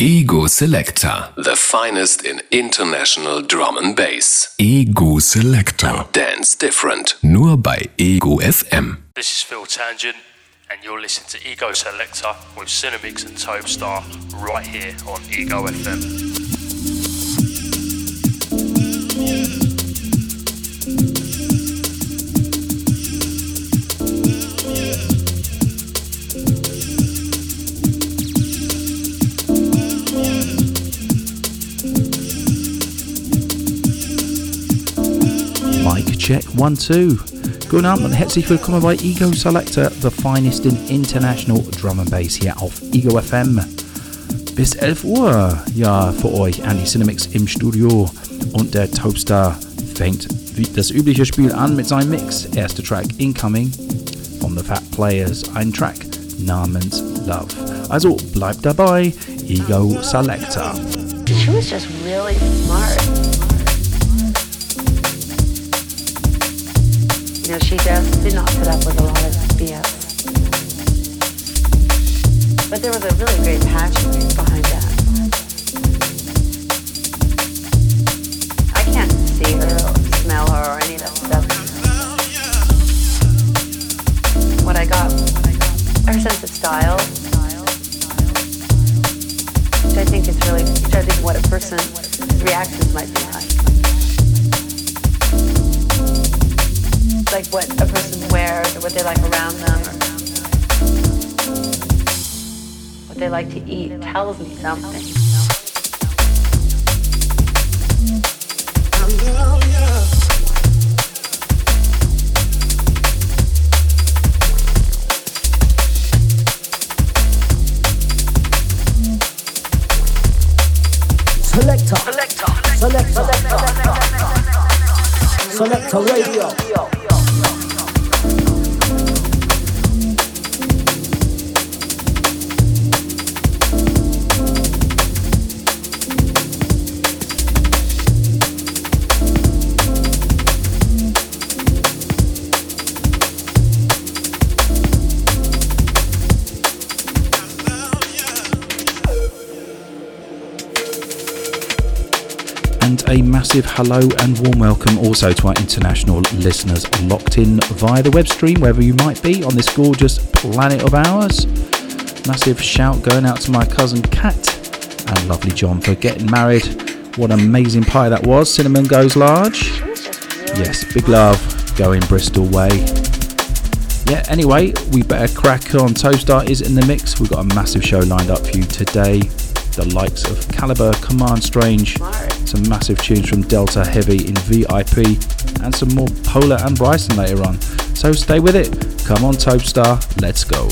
Ego Selector. The finest in international drum and bass. Ego Selector. Dance different. Nur bei Ego FM. This is Phil Tangent, and you're listening to Ego Selector with Cinemix and Tobestar right here on Ego FM. Check. One, two. Guten Abend und herzlich willkommen bei Ego Selector, the finest in international drum and bass hier auf Ego FM. Bis 11 Uhr, ja, für euch Andy Cinemix im Studio und der Topstar fängt das übliche Spiel an mit seinem Mix. Erster Track Incoming von The Fat Players, ein Track namens Love. Also bleibt dabei, Ego Selector. She was just really smart. You know, she just did not put up with a lot of BS. But there was a really great passion behind that. I can't see her or smell her or any of that stuff. What I got, her sense of style, which I think is really judging what a person's reactions might be like. what a person wears or what they like around them or what they like to eat tells me something. Selector. Selector. Selector. Selector. Selector radio. a massive hello and warm welcome also to our international listeners locked in via the web stream, wherever you might be on this gorgeous planet of ours. Massive shout going out to my cousin Kat and lovely John for getting married. What an amazing pie that was. Cinnamon goes large. Yes, big love going Bristol way. Yeah, anyway, we better crack on. Toaster is in the mix. We've got a massive show lined up for you today. The likes of Calibre, Command Strange, some massive tunes from Delta Heavy in VIP, and some more Polar and Bryson later on. So stay with it. Come on, Topestar, let's go.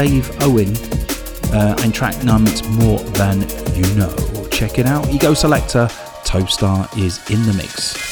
Dave Owen uh, and track Numbed More Than You Know. Check it out. Ego Selector, Topstar is in the mix.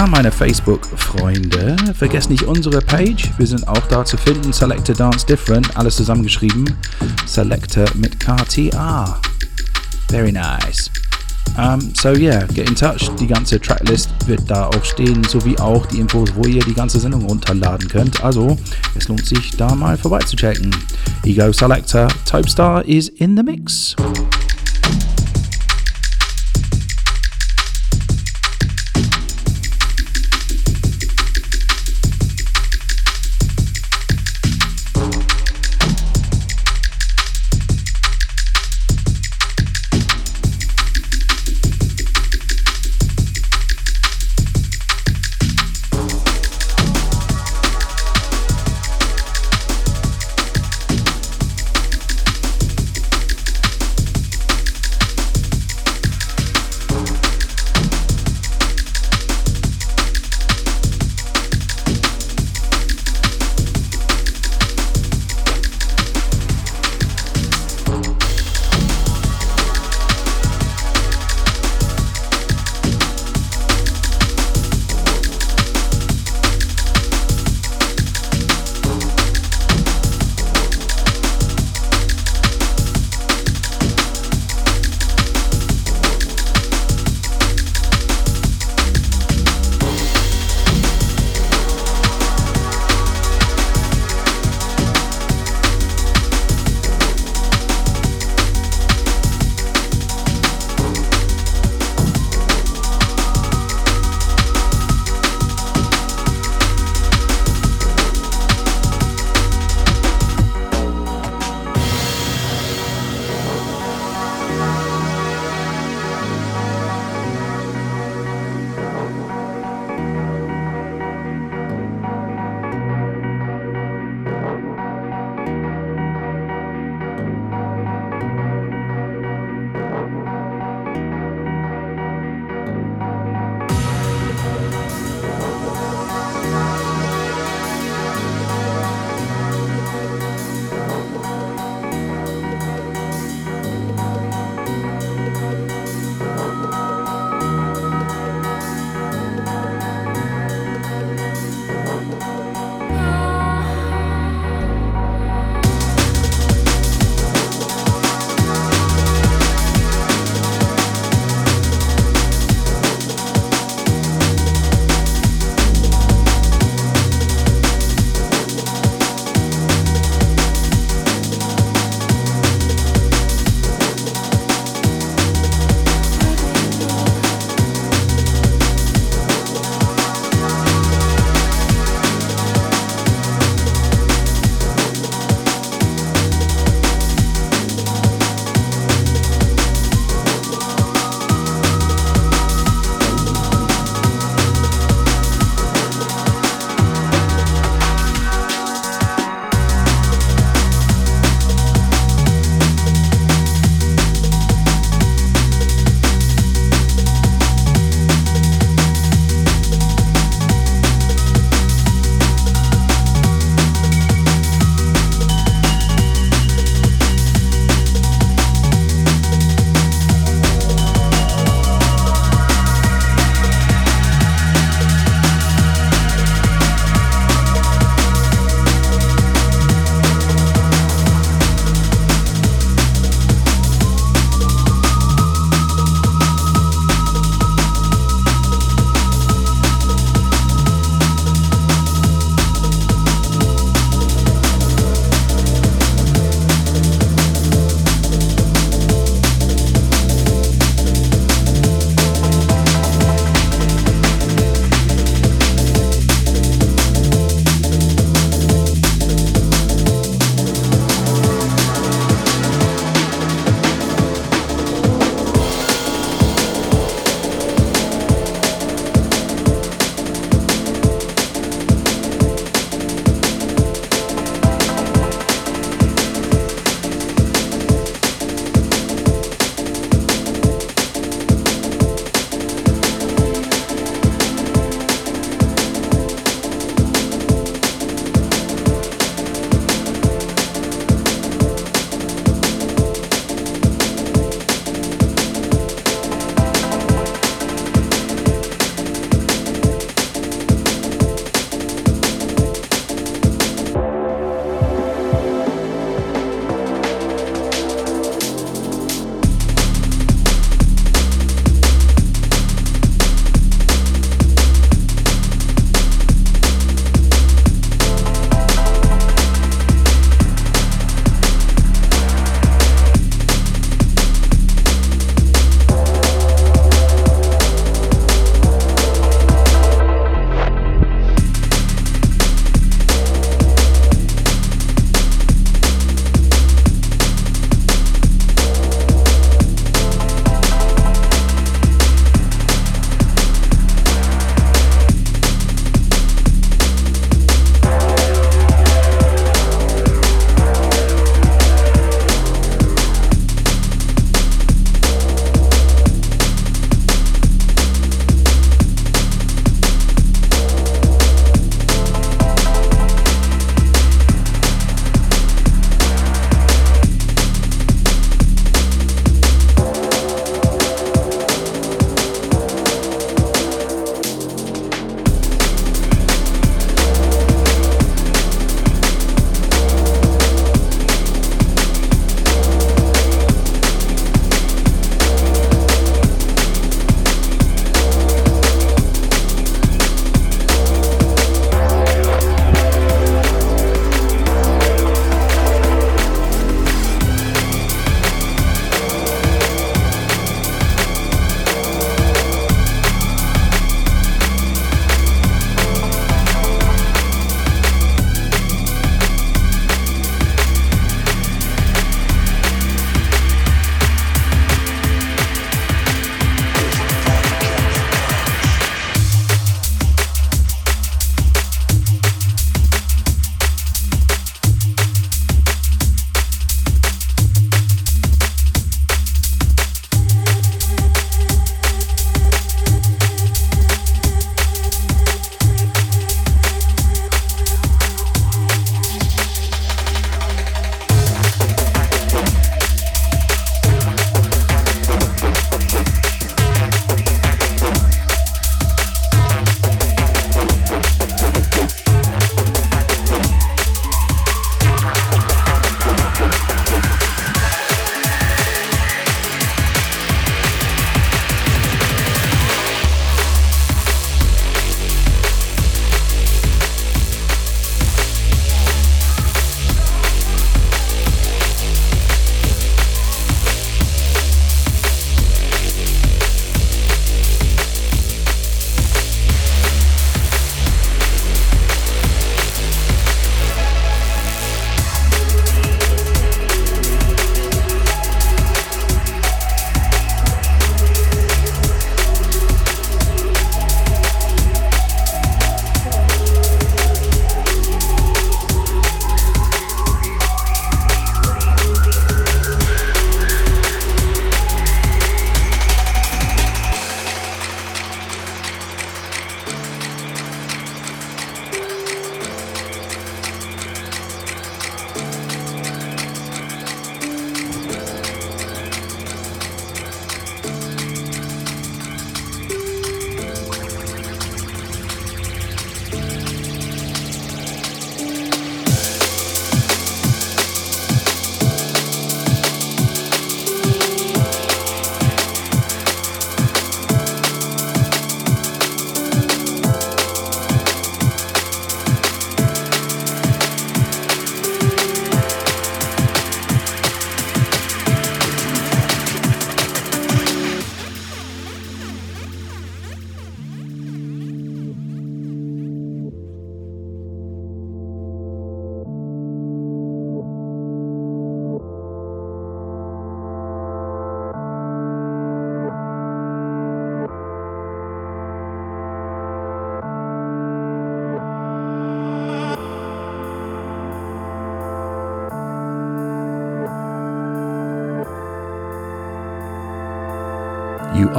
Ja, meine Facebook-Freunde, vergesst nicht unsere Page. Wir sind auch da zu finden. Selector Dance Different, alles zusammengeschrieben. Selector mit KTA. Very nice. Um, so yeah, get in touch. Die ganze Tracklist wird da auch stehen, sowie auch die Infos, wo ihr die ganze Sendung runterladen könnt. Also, es lohnt sich da mal vorbeizuchecken. Ego Selector, Topestar is in the mix.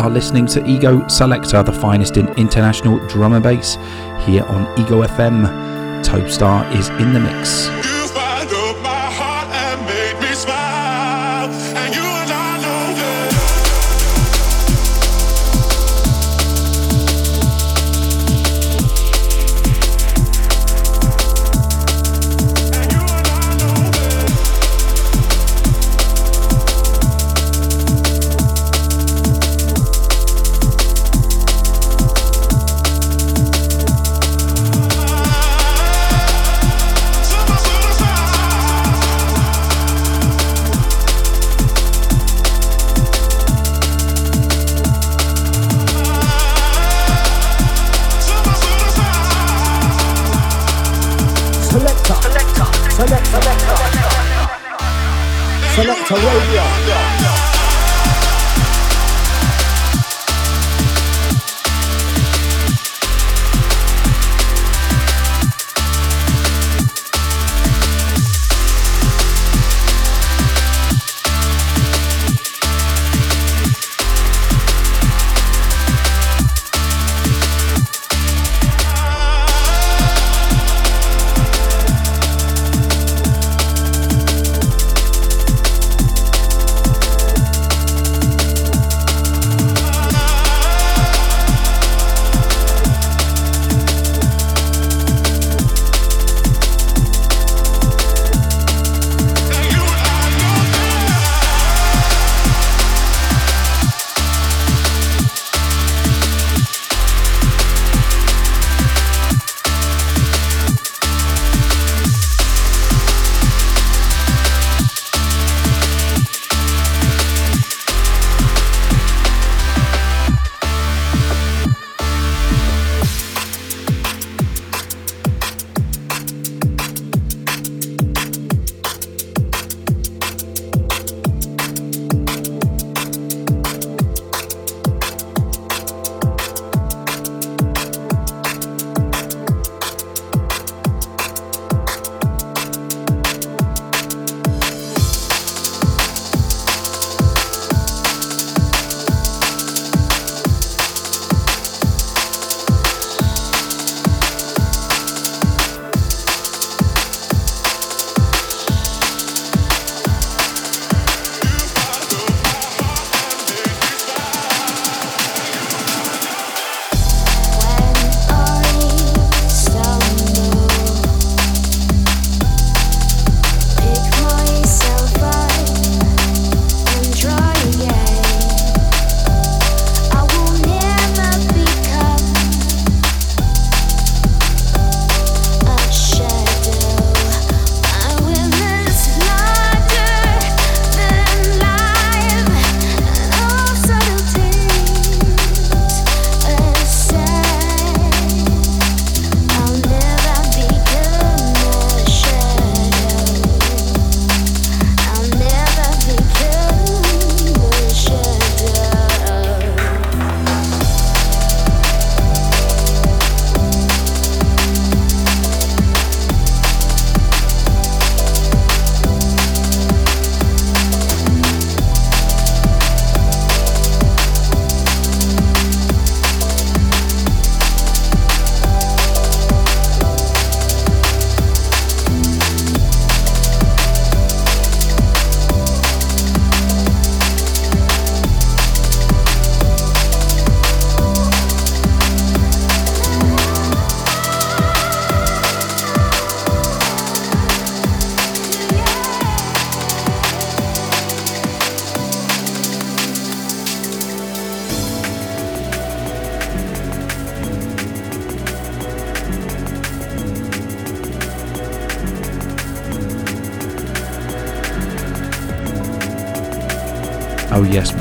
Are listening to Ego Selector, the finest in international drum and bass, here on Ego FM. Topstar is in the mix. Yes,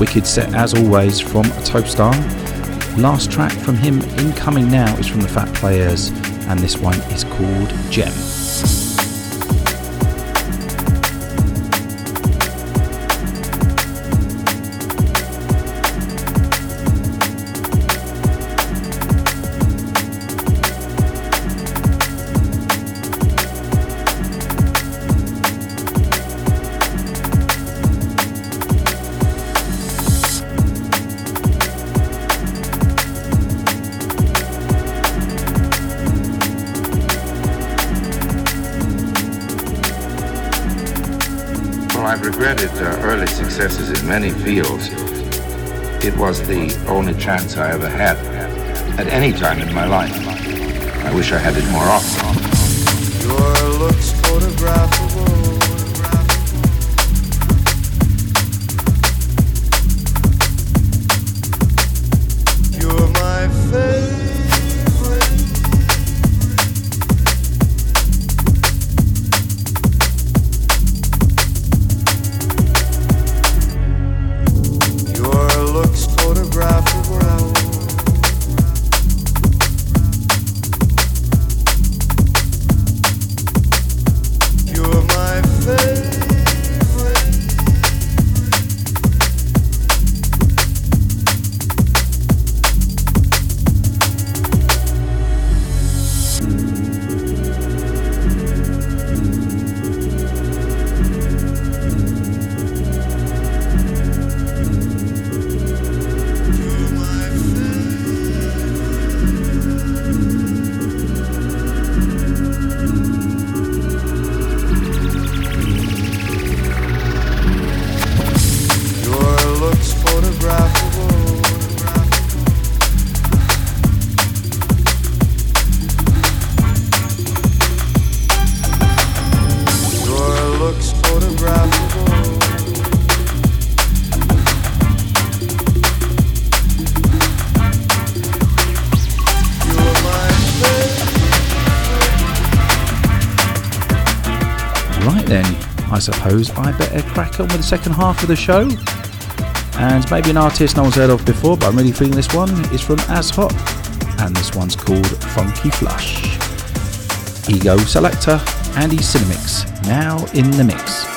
wicked set as always from Topstar. Last track from him incoming now is from the Fat Players, and this one is called Gem. Many fields. It was the only chance I ever had at any time in my life. I wish I had it more often. Suppose I better crack on with the second half of the show. And maybe an artist no one's heard of before, but I'm really feeling this one. is from As Hot, and this one's called Funky Flush. Ego Selector, Andy Cinemix, now in the mix.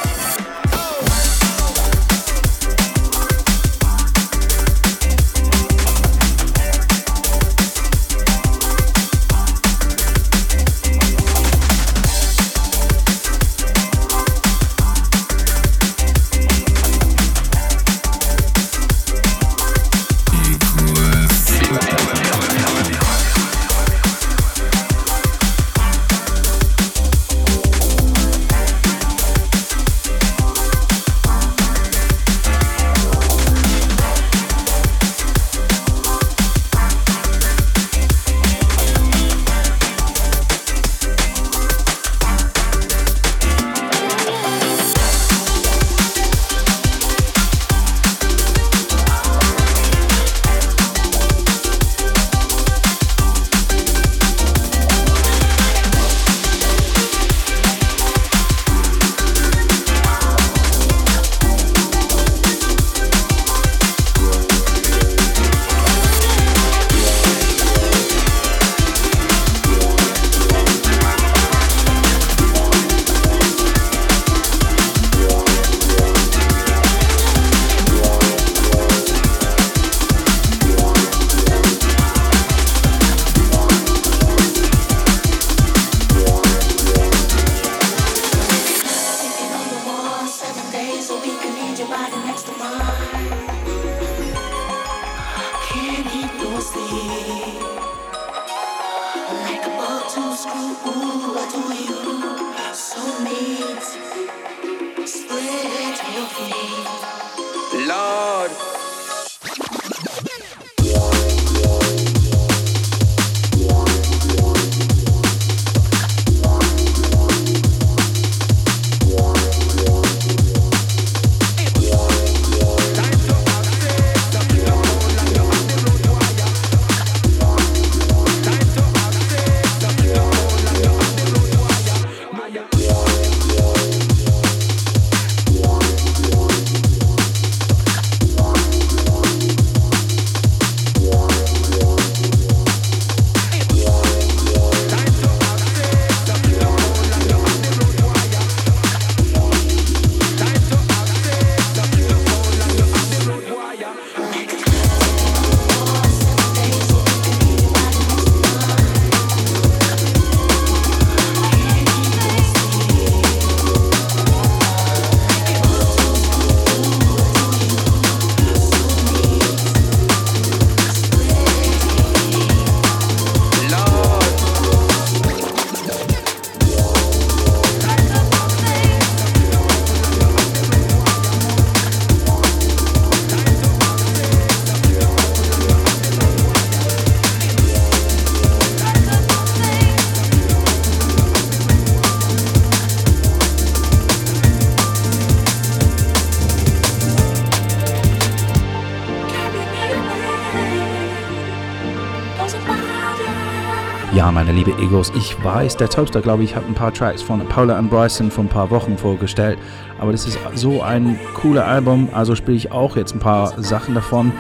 Meine liebe Egos, ich weiß, der Toaster, glaube ich, hat ein paar Tracks von Paula und Bryson vor ein paar Wochen vorgestellt. Aber das ist so ein cooler Album, also spiele ich auch jetzt ein paar Sachen davon.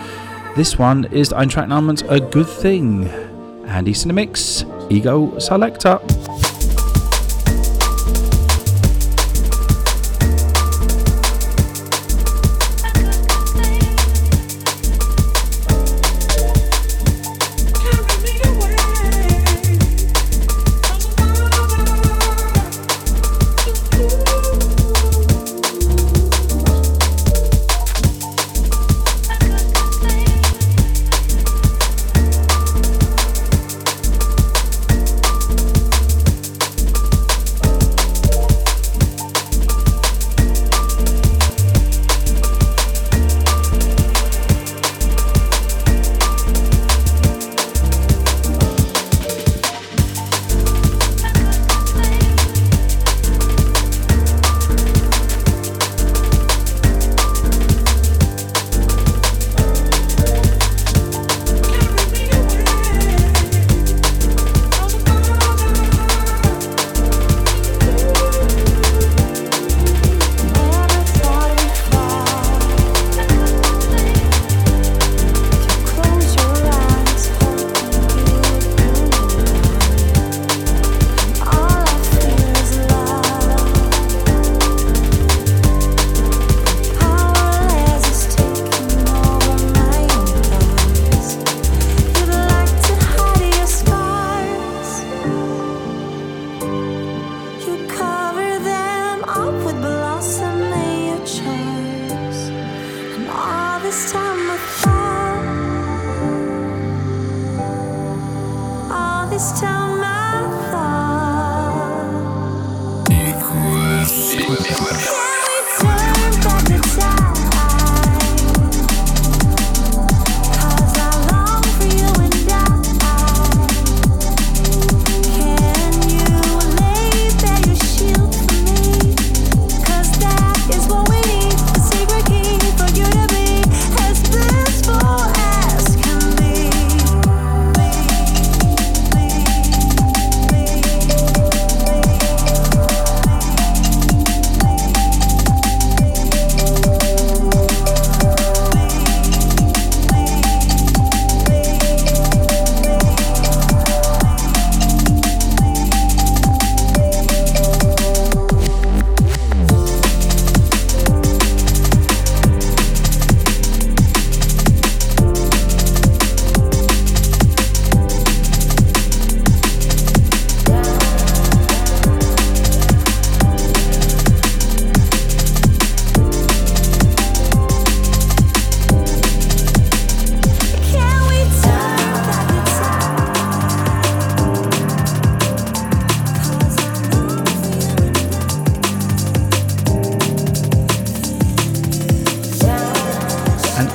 This one ist ein Track namens A Good Thing. Andy's in the Mix, Ego Selector.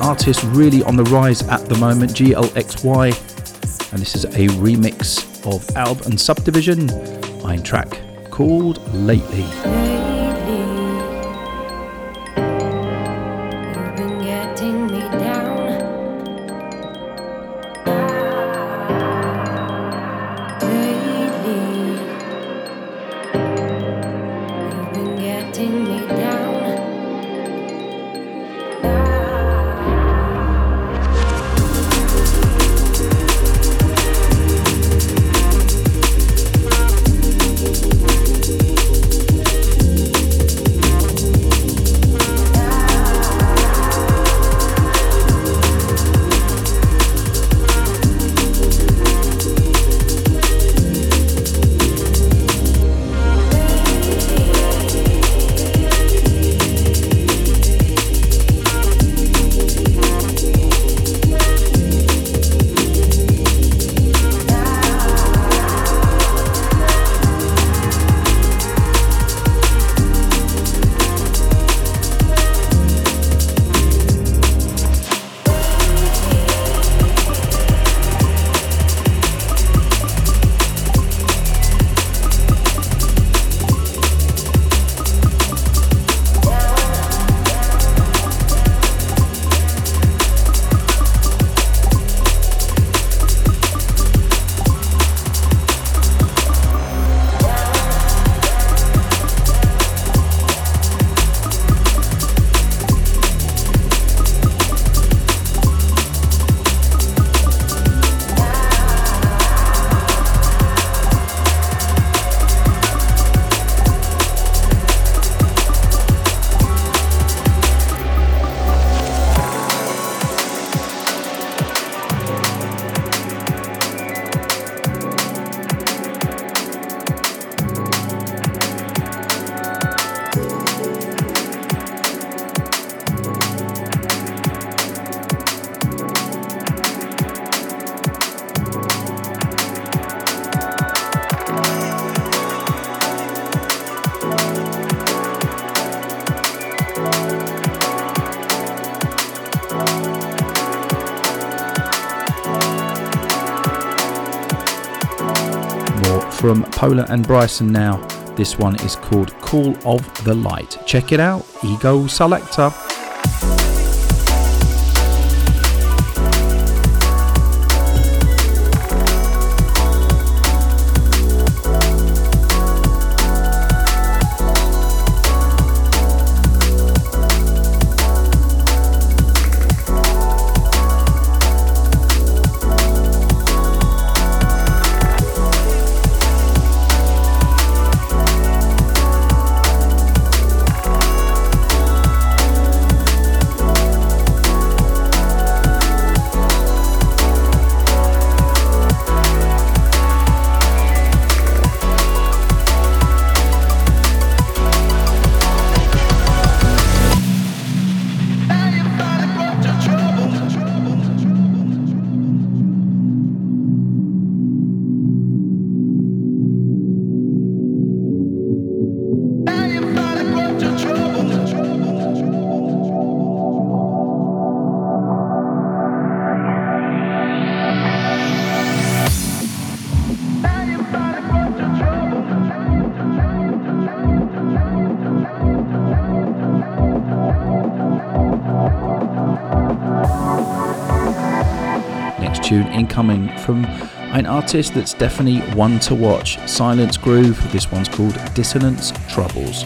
Artist really on the rise at the moment, GLXY, and this is a remix of Alb and Subdivision, ein track called Lately. From Pola and Bryson now. This one is called Call of the Light. Check it out, Ego Selector. Tune incoming from an artist that's definitely one to watch Silence Groove. This one's called Dissonance Troubles.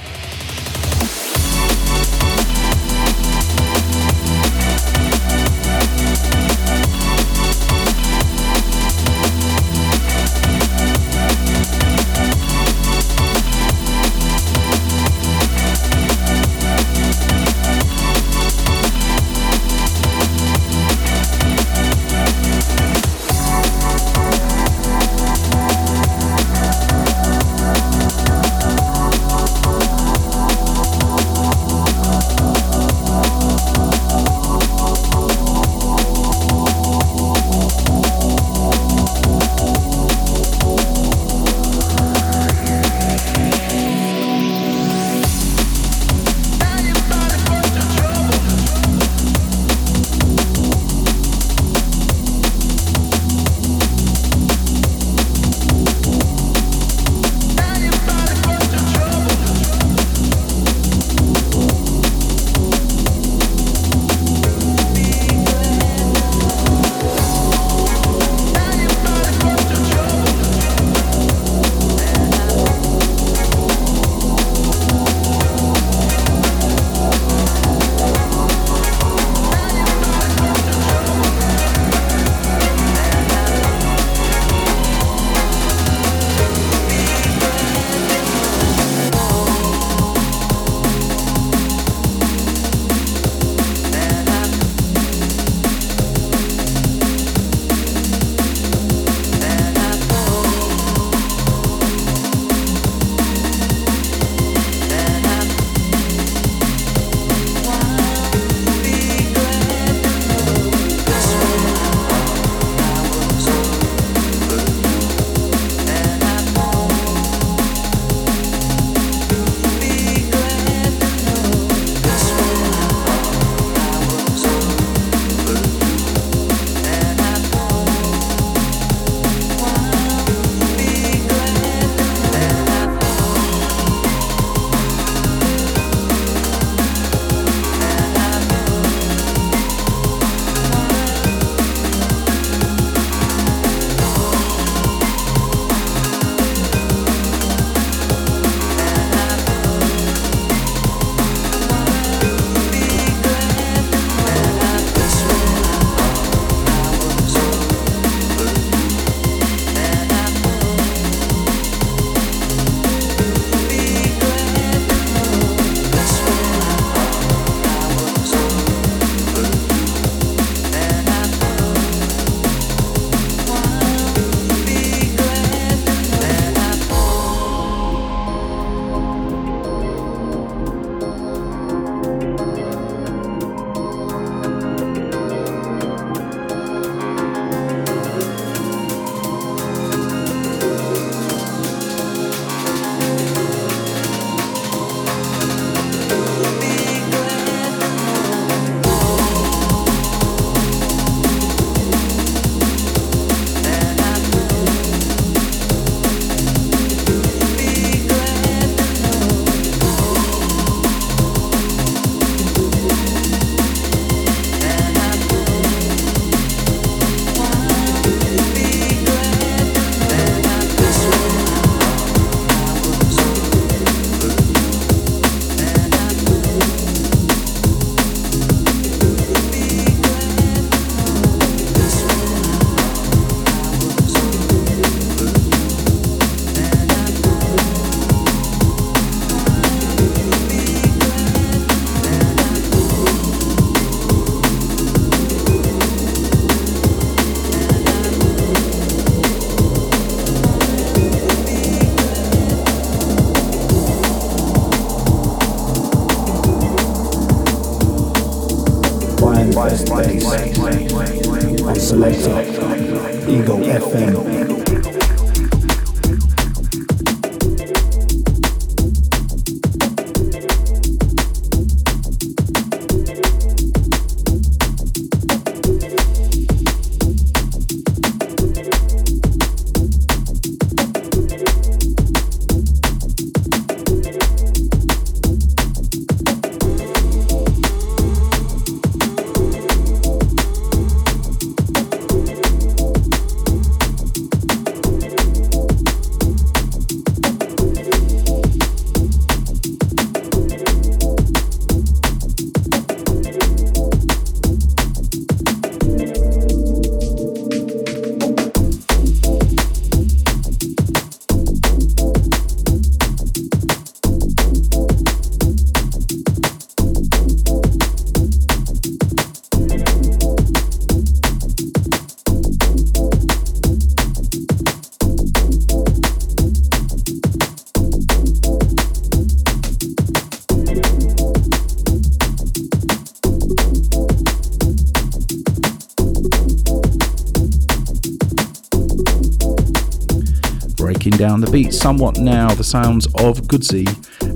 Somewhat now, the sounds of Goodsey,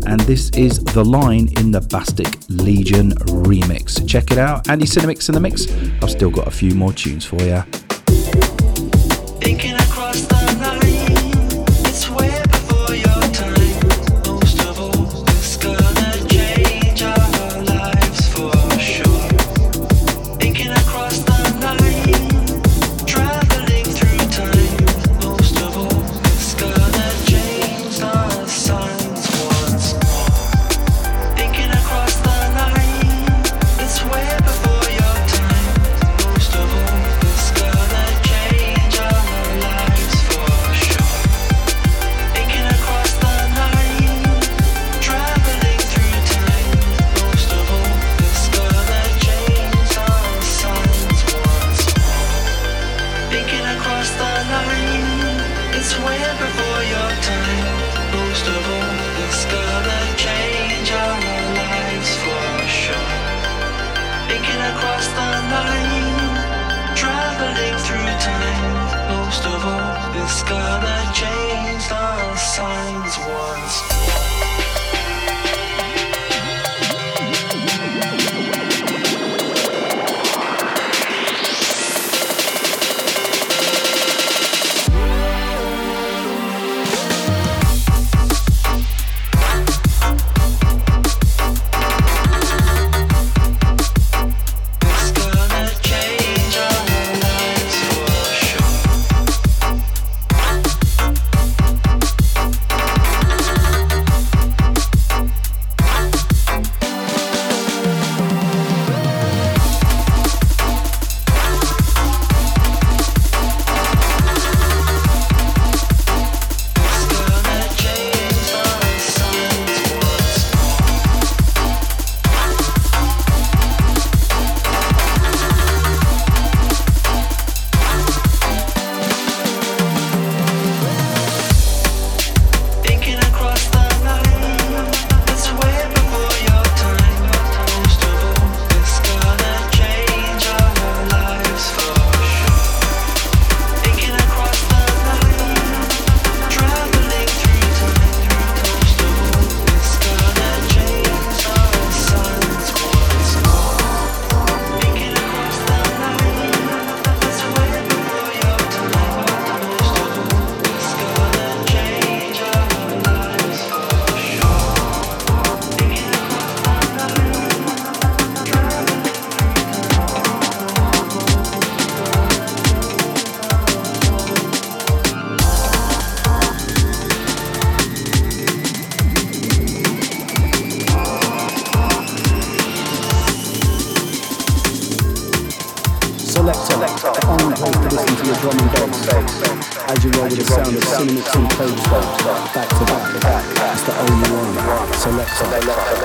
and this is The Line in the Bastic Legion remix. Check it out. Andy Cinemix in the mix. I've still got a few more tunes for you.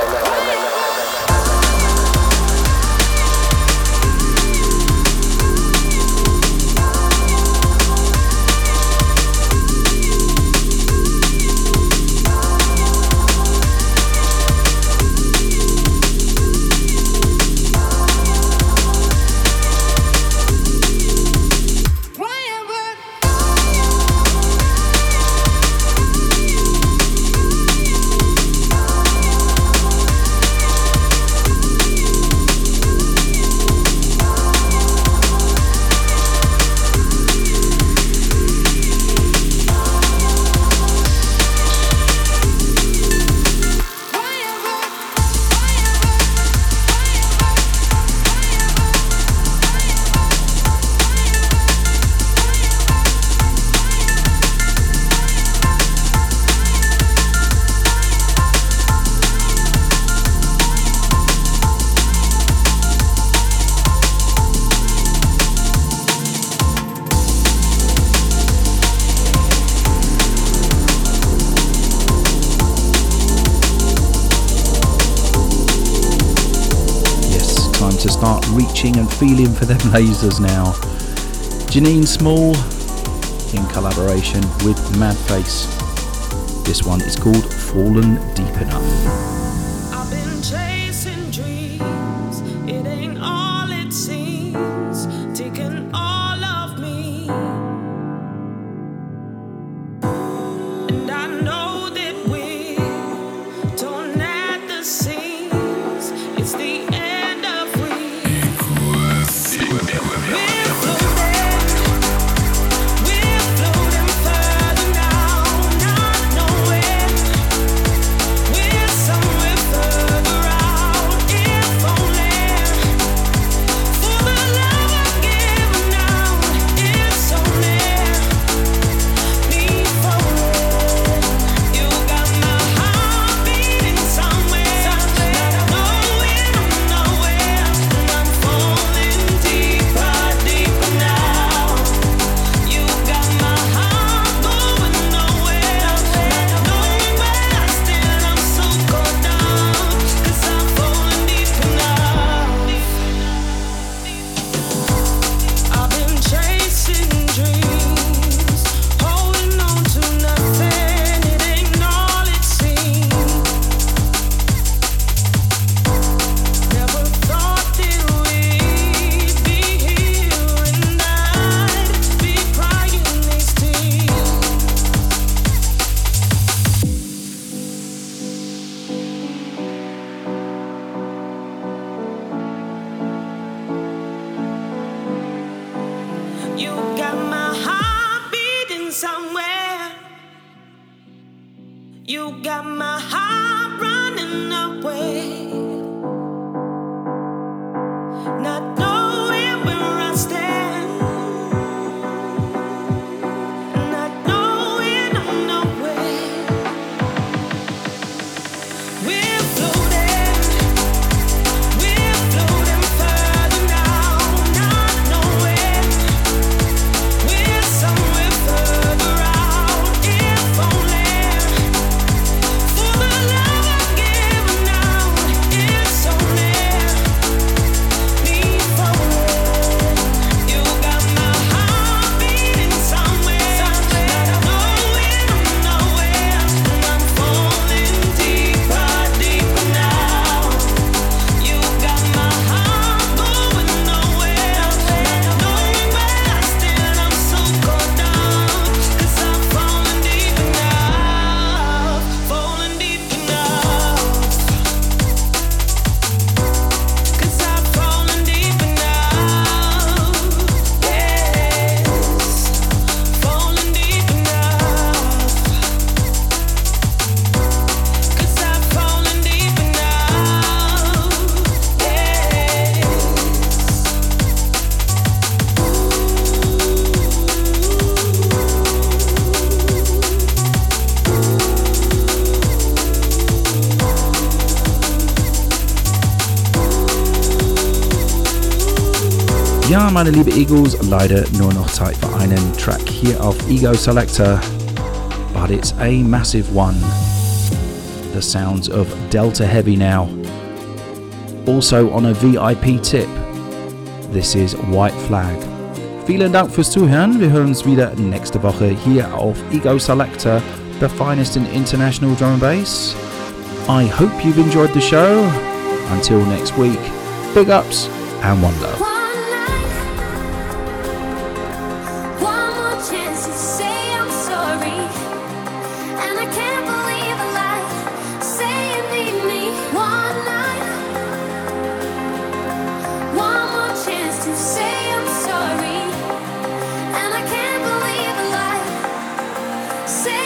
no, no, no. and feeling for them lasers now. Janine Small in collaboration with Madface. This one is called Fallen Deep Enough. meine liebe Eagles, leider nur noch Zeit für einen Track hier auf Ego Selector, but it's a massive one. The sounds of Delta Heavy now. Also on a VIP tip, this is White Flag. Vielen Dank fürs Zuhören. Wir hören uns wieder nächste Woche hier auf Ego Selector, the finest in international drum and bass. I hope you've enjoyed the show. Until next week, big ups and one love. Say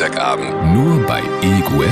Freitagabend Nur bei Ego